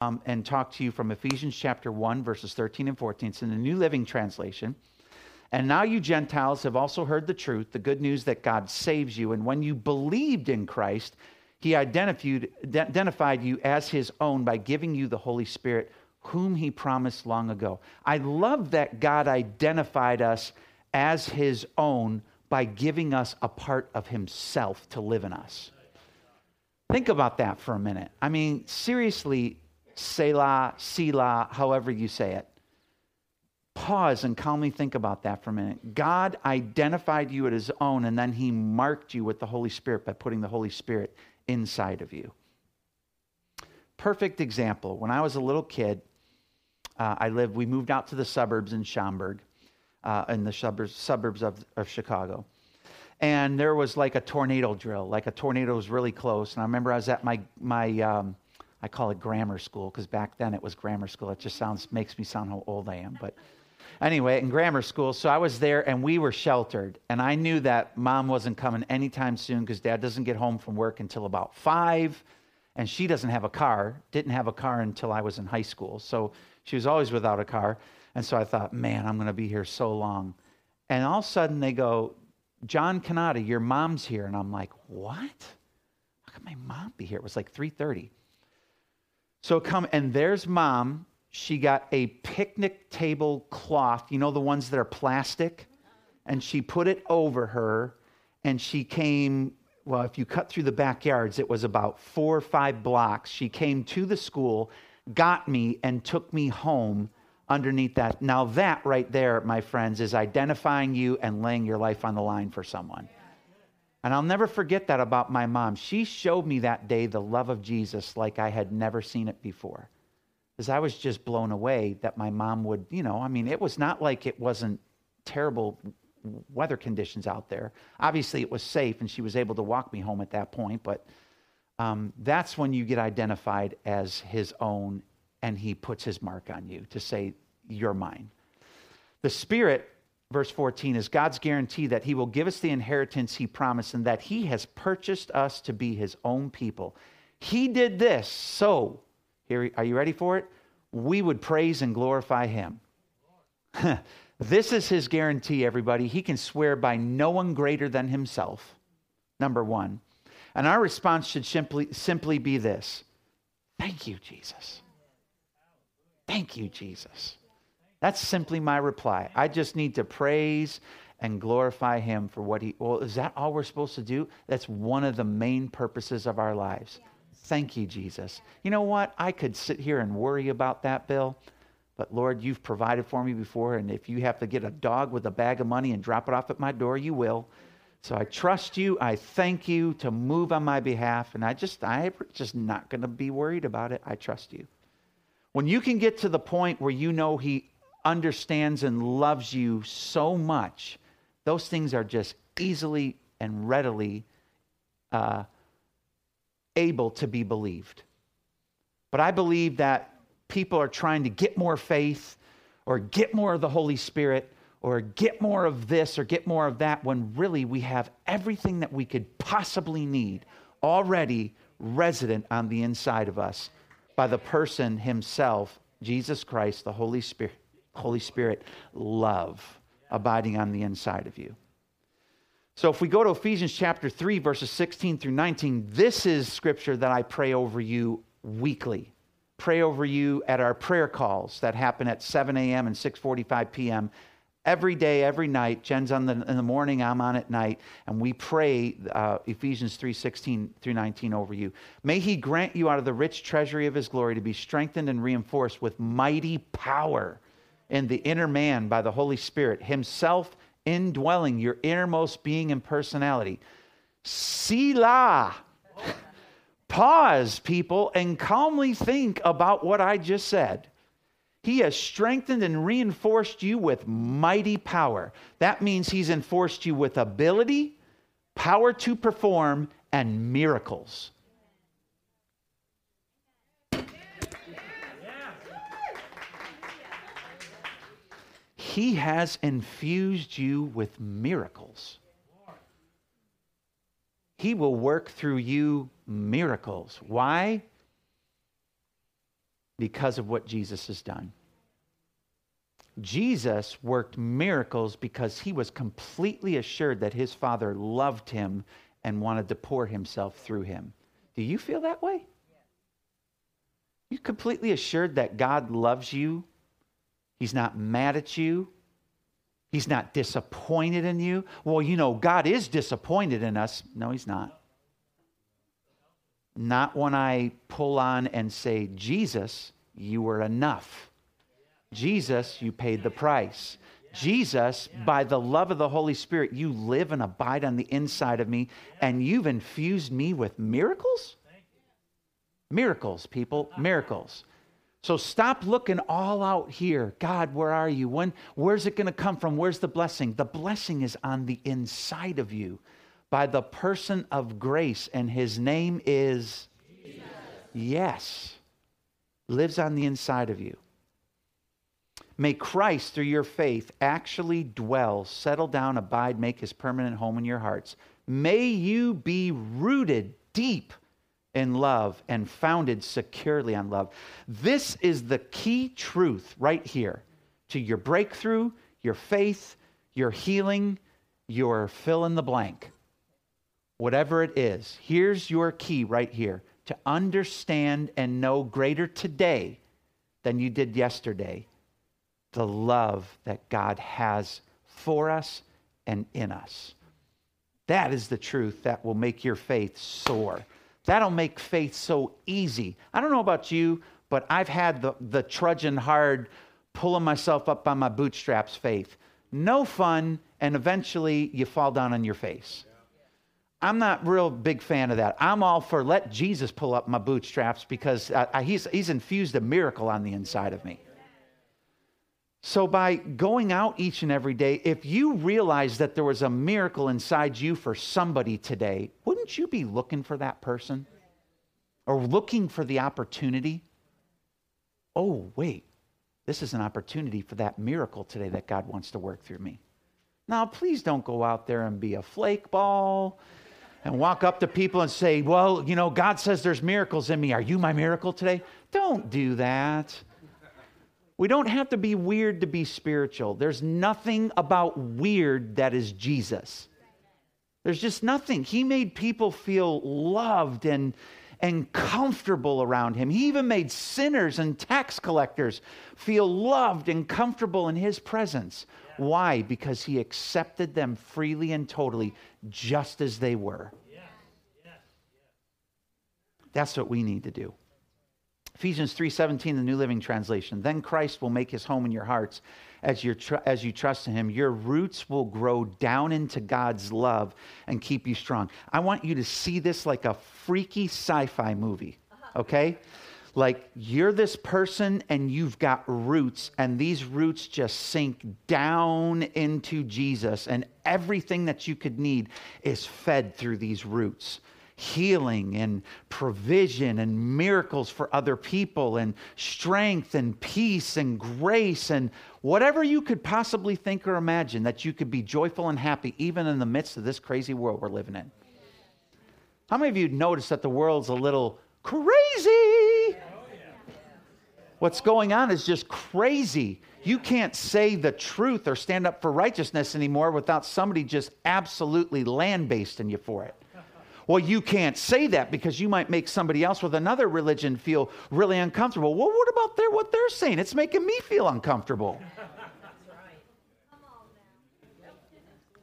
um, and talk to you from Ephesians chapter 1, verses 13 and 14. It's in the New Living Translation. And now you Gentiles have also heard the truth, the good news that God saves you. And when you believed in Christ, he identified, identified you as his own by giving you the Holy Spirit, whom he promised long ago. I love that God identified us as his own by giving us a part of himself to live in us. Think about that for a minute. I mean, seriously, Selah, Selah, however you say it. Pause and calmly think about that for a minute. God identified you as his own, and then he marked you with the Holy Spirit by putting the Holy Spirit inside of you. Perfect example. When I was a little kid, uh, I lived, we moved out to the suburbs in Schaumburg, uh, in the suburbs, suburbs of, of Chicago. And there was like a tornado drill, like a tornado was really close. And I remember I was at my, my um, I call it grammar school because back then it was grammar school. It just sounds, makes me sound how old I am. But anyway, in grammar school, so I was there and we were sheltered. And I knew that mom wasn't coming anytime soon because dad doesn't get home from work until about five. And she doesn't have a car, didn't have a car until I was in high school. So she was always without a car. And so I thought, man, I'm going to be here so long. And all of a sudden they go, John Canada, your mom's here. And I'm like, what? How could my mom be here? It was like 3.30. So come, and there's mom. She got a picnic table cloth, you know, the ones that are plastic? And she put it over her, and she came. Well, if you cut through the backyards, it was about four or five blocks. She came to the school, got me, and took me home underneath that. Now, that right there, my friends, is identifying you and laying your life on the line for someone. And I'll never forget that about my mom. She showed me that day the love of Jesus like I had never seen it before. Because I was just blown away that my mom would, you know, I mean, it was not like it wasn't terrible weather conditions out there. Obviously, it was safe and she was able to walk me home at that point, but um, that's when you get identified as his own and he puts his mark on you to say, You're mine. The Spirit verse 14 is God's guarantee that he will give us the inheritance he promised and that he has purchased us to be his own people. He did this so, here, are you ready for it? We would praise and glorify him. this is his guarantee, everybody. He can swear by no one greater than himself, number one. And our response should simply, simply be this Thank you, Jesus. Thank you, Jesus. That's simply my reply. I just need to praise and glorify him for what he well is that all we're supposed to do? That's one of the main purposes of our lives. Thank you jesus. You know what? I could sit here and worry about that bill but lord you've provided for me before and if you have to get a dog with a bag of money and drop it off at my door you will. So i trust you. I thank you to move on my behalf and i just i'm just not going to be worried about it. I trust you. When you can get to the point where you know he understands and loves you so much, those things are just easily and readily uh, able to be believed. But I believe that people are trying to get more faith or get more of the Holy Spirit or get more of this or get more of that when really we have everything that we could possibly need already resident on the inside of us by the person himself, Jesus Christ, the Holy Spirit. Holy Spirit love abiding on the inside of you. So if we go to Ephesians chapter 3 verses 16 through 19, this is scripture that I pray over you weekly. Pray over you at our prayer calls that happen at 7 a.m. and 6:45 p.m. Every day, every night. Jen's on the, in the morning, I'm on at night, and we pray uh, Ephesians 3 16 through 19 over you. May He grant you out of the rich treasury of His glory to be strengthened and reinforced with mighty power in the inner man by the Holy Spirit, Himself indwelling your innermost being and personality. Selah. Pause, people, and calmly think about what I just said. He has strengthened and reinforced you with mighty power. That means He's enforced you with ability, power to perform, and miracles. He has infused you with miracles. He will work through you miracles. Why? because of what Jesus has done. Jesus worked miracles because he was completely assured that his Father loved him and wanted to pour himself through him. Do you feel that way? You completely assured that God loves you. He's not mad at you. He's not disappointed in you. Well, you know, God is disappointed in us. No, He's not. Not when I pull on and say, Jesus, you were enough. Jesus, you paid the price. Jesus, by the love of the Holy Spirit, you live and abide on the inside of me, and you've infused me with miracles? Miracles, people, miracles. So stop looking all out here. God, where are you? When where's it going to come from? Where's the blessing? The blessing is on the inside of you by the person of grace and his name is Jesus. Yes. Lives on the inside of you. May Christ, through your faith, actually dwell, settle down, abide, make his permanent home in your hearts. May you be rooted deep in love and founded securely on love. This is the key truth right here to your breakthrough, your faith, your healing, your fill in the blank. Whatever it is, here's your key right here to understand and know greater today than you did yesterday the love that God has for us and in us. That is the truth that will make your faith soar. That'll make faith so easy. I don't know about you, but I've had the, the trudging hard, pulling myself up on my bootstraps faith. No fun, and eventually you fall down on your face. I'm not real big fan of that. I'm all for let Jesus pull up my bootstraps because uh, he's, he's infused a miracle on the inside of me. So, by going out each and every day, if you realize that there was a miracle inside you for somebody today, wouldn't you be looking for that person? Or looking for the opportunity? Oh, wait, this is an opportunity for that miracle today that God wants to work through me. Now, please don't go out there and be a flake ball and walk up to people and say, Well, you know, God says there's miracles in me. Are you my miracle today? Don't do that. We don't have to be weird to be spiritual. There's nothing about weird that is Jesus. There's just nothing. He made people feel loved and, and comfortable around him. He even made sinners and tax collectors feel loved and comfortable in his presence. Yeah. Why? Because he accepted them freely and totally, just as they were. Yes. Yes. That's what we need to do. Ephesians 3:17 the New Living Translation. Then Christ will make his home in your hearts as you tr- as you trust in him. Your roots will grow down into God's love and keep you strong. I want you to see this like a freaky sci-fi movie. Uh-huh. Okay? Like you're this person and you've got roots, and these roots just sink down into Jesus, and everything that you could need is fed through these roots healing and provision and miracles for other people and strength and peace and grace and whatever you could possibly think or imagine that you could be joyful and happy even in the midst of this crazy world we're living in. How many of you noticed that the world's a little crazy? What's going on is just crazy. You can't say the truth or stand up for righteousness anymore without somebody just absolutely land basting you for it. Well, you can't say that because you might make somebody else with another religion feel really uncomfortable. Well, what about their, what they're saying? It's making me feel uncomfortable. That's right.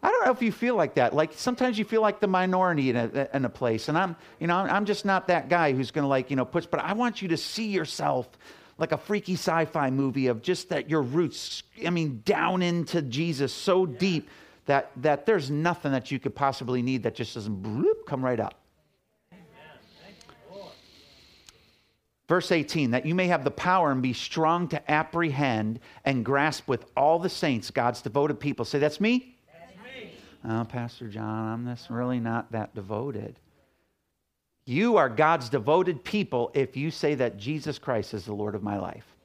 I don't know if you feel like that. Like sometimes you feel like the minority in a, in a place, and I'm, you know, I'm just not that guy who's going to like, you know, push. But I want you to see yourself like a freaky sci-fi movie of just that your roots. I mean, down into Jesus so deep that, that there's nothing that you could possibly need that just doesn't bloop, come right up. Verse 18, that you may have the power and be strong to apprehend and grasp with all the saints, God's devoted people. Say, that's me? That's me. Oh, Pastor John, I'm just really not that devoted. You are God's devoted people if you say that Jesus Christ is the Lord of my life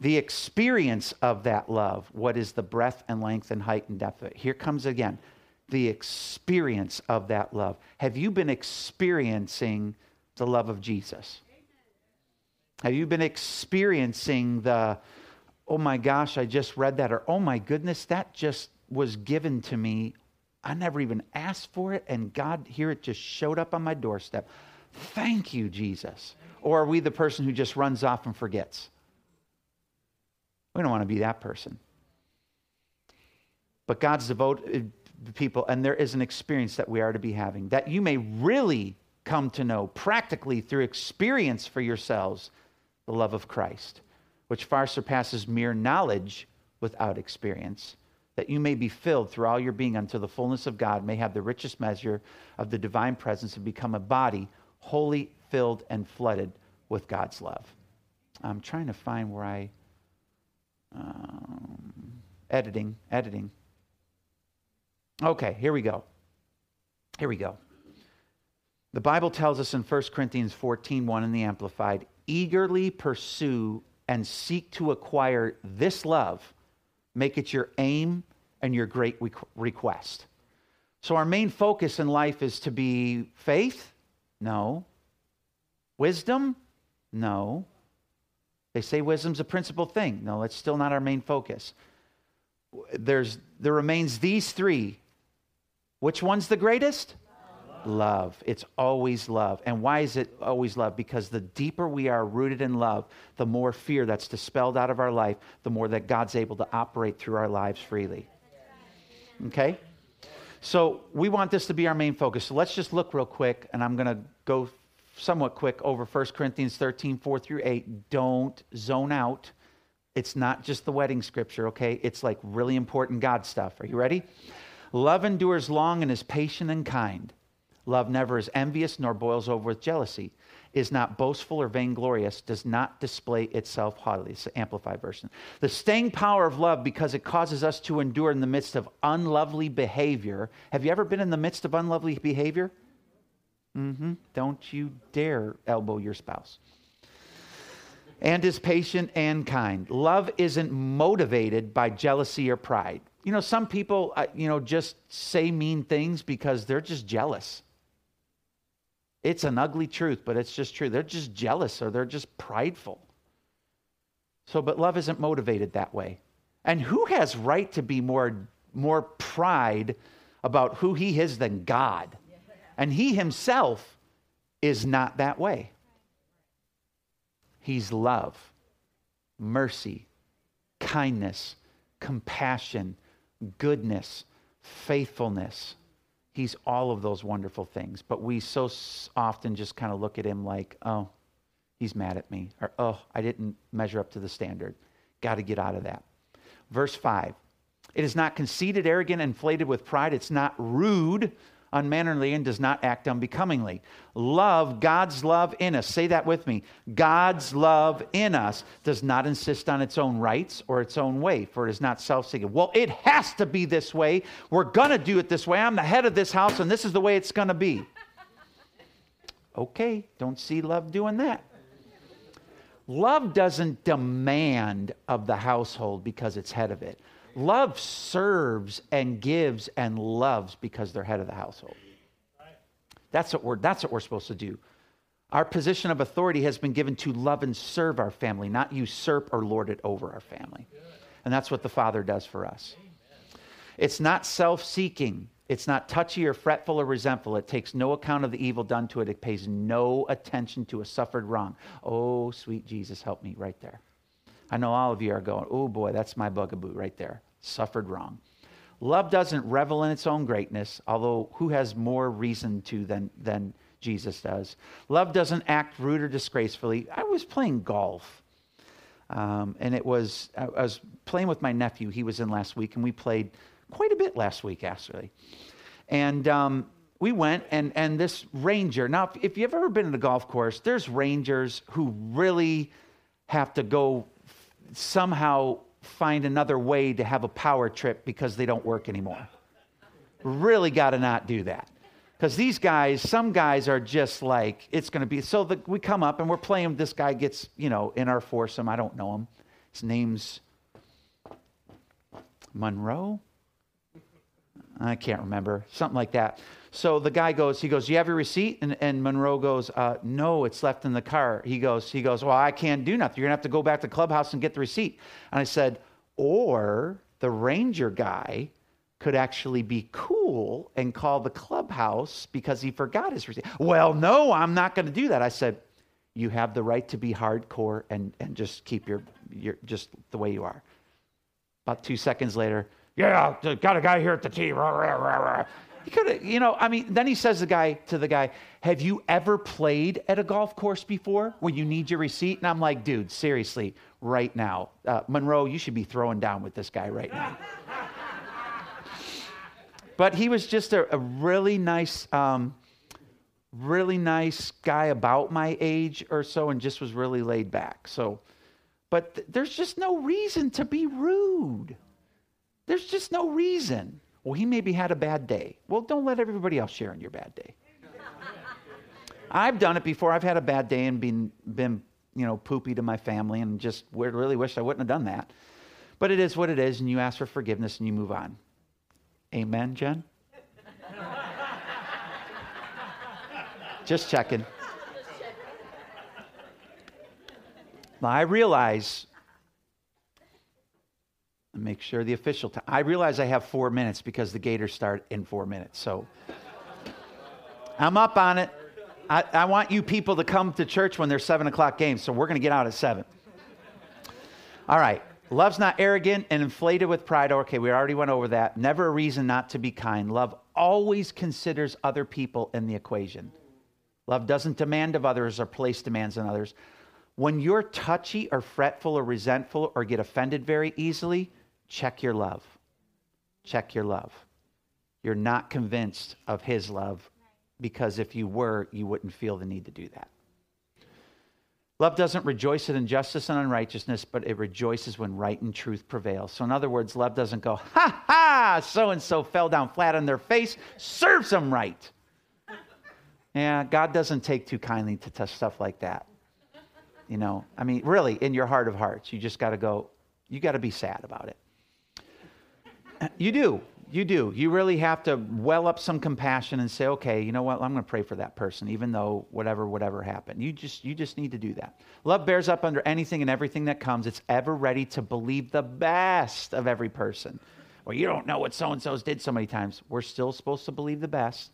the experience of that love. What is the breadth and length and height and depth of it? Here comes again the experience of that love. Have you been experiencing the love of Jesus? Have you been experiencing the, oh my gosh, I just read that, or oh my goodness, that just was given to me. I never even asked for it, and God, here it just showed up on my doorstep. Thank you, Jesus. Or are we the person who just runs off and forgets? We don't want to be that person. But God's devoted eh, people, and there is an experience that we are to be having that you may really come to know practically through experience for yourselves the love of Christ, which far surpasses mere knowledge without experience, that you may be filled through all your being until the fullness of God, may have the richest measure of the divine presence and become a body wholly filled and flooded with God's love. I'm trying to find where I. Um, editing, editing. Okay, here we go. Here we go. The Bible tells us in 1 Corinthians 14 1 in the Amplified eagerly pursue and seek to acquire this love, make it your aim and your great request. So, our main focus in life is to be faith? No. Wisdom? No. They say wisdom's a principal thing. No, that's still not our main focus. There's, there remains these three which one's the greatest? Love. It's always love. And why is it always love? Because the deeper we are rooted in love, the more fear that's dispelled out of our life, the more that God's able to operate through our lives freely. Okay? So we want this to be our main focus. So let's just look real quick, and I'm going to go somewhat quick over 1 Corinthians 13, 4 through 8. Don't zone out. It's not just the wedding scripture, okay? It's like really important God stuff. Are you ready? Love endures long and is patient and kind. Love never is envious nor boils over with jealousy, is not boastful or vainglorious, does not display itself haughtily. It's the amplified version. The staying power of love because it causes us to endure in the midst of unlovely behavior. Have you ever been in the midst of unlovely behavior? Mm-hmm. Don't you dare elbow your spouse. And is patient and kind. Love isn't motivated by jealousy or pride you know, some people, uh, you know, just say mean things because they're just jealous. It's an ugly truth, but it's just true. They're just jealous or they're just prideful. So, but love isn't motivated that way. And who has right to be more, more pride about who he is than God? And he himself is not that way. He's love, mercy, kindness, compassion, goodness, faithfulness. He's all of those wonderful things. But we so often just kind of look at him like, oh, he's mad at me. Or, oh, I didn't measure up to the standard. Got to get out of that. Verse 5 It is not conceited, arrogant, inflated with pride. It's not rude unmannerly and does not act unbecomingly. Love, God's love in us. Say that with me. God's love in us does not insist on its own rights or its own way, for it is not self seeking. Well, it has to be this way. We're going to do it this way. I'm the head of this house, and this is the way it's going to be. Okay, don't see love doing that. Love doesn't demand of the household because it's head of it. Love serves and gives and loves because they're head of the household. That's what we're, that's what we're supposed to do. Our position of authority has been given to love and serve our family, not usurp or lord it over our family. And that's what the Father does for us. It's not self seeking. It's not touchy or fretful or resentful. It takes no account of the evil done to it. It pays no attention to a suffered wrong. Oh, sweet Jesus, help me right there. I know all of you are going, oh boy, that's my bugaboo right there suffered wrong. Love doesn't revel in its own greatness, although who has more reason to than, than Jesus does? Love doesn't act rude or disgracefully. I was playing golf, um, and it was, I was playing with my nephew. He was in last week, and we played quite a bit last week, actually. And um, we went, and, and this ranger, now, if, if you've ever been in a golf course, there's rangers who really have to go somehow find another way to have a power trip because they don't work anymore. Really got to not do that. Because these guys, some guys are just like, it's going to be. So the, we come up and we're playing. This guy gets, you know, in our foursome. I don't know him. His name's Monroe. I can't remember, something like that. So the guy goes, he goes, Do you have your receipt? And, and Monroe goes, uh, no, it's left in the car. He goes, he goes, well, I can't do nothing. You're gonna have to go back to clubhouse and get the receipt. And I said, or the ranger guy could actually be cool and call the clubhouse because he forgot his receipt. Well, no, I'm not going to do that. I said, you have the right to be hardcore and, and just keep your, your just the way you are. About two seconds later, yeah, got a guy here at the team. He could have, you know, I mean, then he says the guy to the guy, Have you ever played at a golf course before when you need your receipt? And I'm like, dude, seriously, right now. Uh, Monroe, you should be throwing down with this guy right now. but he was just a, a really nice, um, really nice guy about my age or so and just was really laid back. So, but th- there's just no reason to be rude. There's just no reason. Well, he maybe had a bad day. Well, don't let everybody else share in your bad day. I've done it before. I've had a bad day and been, been you know, poopy to my family and just really wish I wouldn't have done that. But it is what it is, and you ask for forgiveness and you move on. Amen, Jen? just checking. I realize make sure the official time. I realize I have four minutes because the Gators start in four minutes. So I'm up on it. I, I want you people to come to church when there's seven o'clock games, so we're going to get out at seven. All right. Love's not arrogant and inflated with pride. Okay, we already went over that. Never a reason not to be kind. Love always considers other people in the equation. Love doesn't demand of others or place demands on others. When you're touchy or fretful or resentful or get offended very easily, check your love. Check your love. You're not convinced of his love because if you were, you wouldn't feel the need to do that. Love doesn't rejoice at injustice and unrighteousness, but it rejoices when right and truth prevail. So, in other words, love doesn't go, ha ha, so and so fell down flat on their face, serves them right. Yeah, God doesn't take too kindly to stuff like that. You know, I mean, really, in your heart of hearts, you just got to go, you got to be sad about it. You do. You do. You really have to well up some compassion and say, okay, you know what? I'm going to pray for that person, even though whatever, whatever happened. You just, you just need to do that. Love bears up under anything and everything that comes. It's ever ready to believe the best of every person. Well, you don't know what so and so's did so many times. We're still supposed to believe the best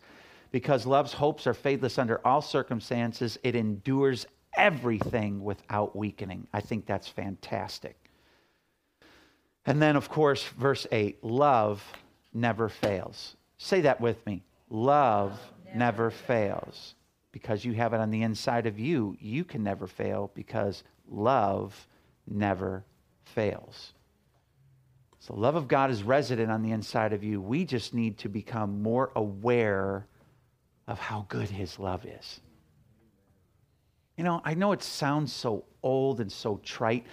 because love's hopes are faithless under all circumstances. It endures everything without weakening. I think that's fantastic. And then, of course, verse 8 love never fails. Say that with me. Love never, fails. Because you have it on the inside of you, you can never fail because love never fails. So, the love of God is resident on the inside of you. We just need to become more aware of how good His love is. You know, I know it sounds so old and so trite,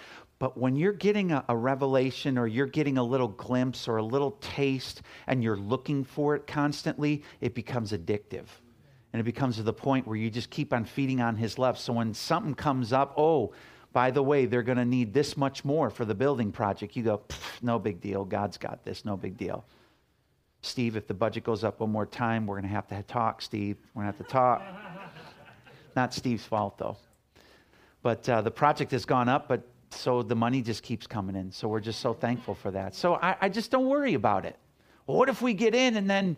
but when you're getting a, a, revelation or you're getting a little glimpse or a little taste and you're looking for it constantly, it becomes addictive. And it becomes to the point where you just keep on feeding on his love. So when something comes up, oh, by the way, they're going to need this much more for the building project, you go, no big deal. God's got this, no big deal. Steve, if the budget goes up one more time, we're going to have to talk, Steve. We're going to have to talk. Not Steve's fault, though. But uh, the project has gone up, but so the money just keeps coming in. So we're just so thankful for that. So I, I just don't worry about it. Well, what if we get in and then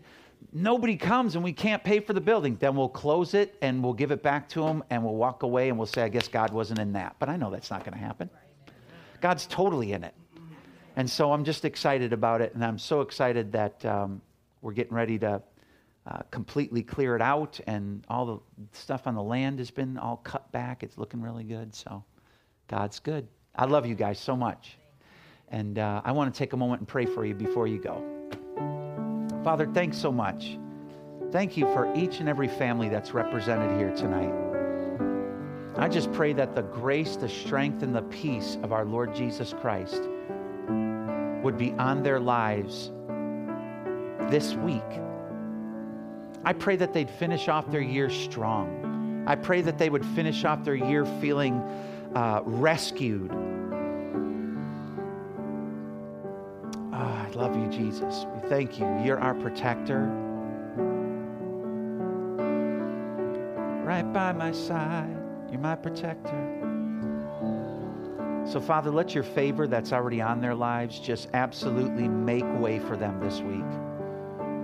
nobody comes and we can't pay for the building? Then we'll close it and we'll give it back to them and we'll walk away and we'll say, I guess God wasn't in that. But I know that's not going to happen. God's totally in it. And so I'm just excited about it. And I'm so excited that um, we're getting ready to uh, completely clear it out. And all the stuff on the land has been all cut back. It's looking really good. So God's good. I love you guys so much. And uh, I want to take a moment and pray for you before you go. Father, thanks so much. Thank you for each and every family that's represented here tonight. I just pray that the grace, the strength, and the peace of our Lord Jesus Christ would be on their lives this week. I pray that they'd finish off their year strong. I pray that they would finish off their year feeling uh, rescued, Oh, I love you, Jesus. We thank you. You're our protector. Right by my side, you're my protector. So, Father, let your favor that's already on their lives just absolutely make way for them this week.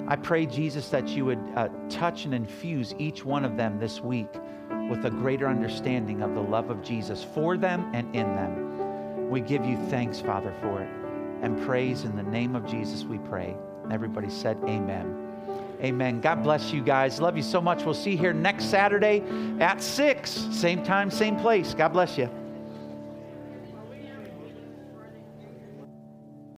I pray, Jesus, that you would uh, touch and infuse each one of them this week with a greater understanding of the love of Jesus for them and in them. We give you thanks, Father, for it and praise in the name of Jesus, we pray. Everybody said, Amen. Amen. God bless you guys. Love you so much. We'll see you here next Saturday at 6. Same time, same place. God bless you.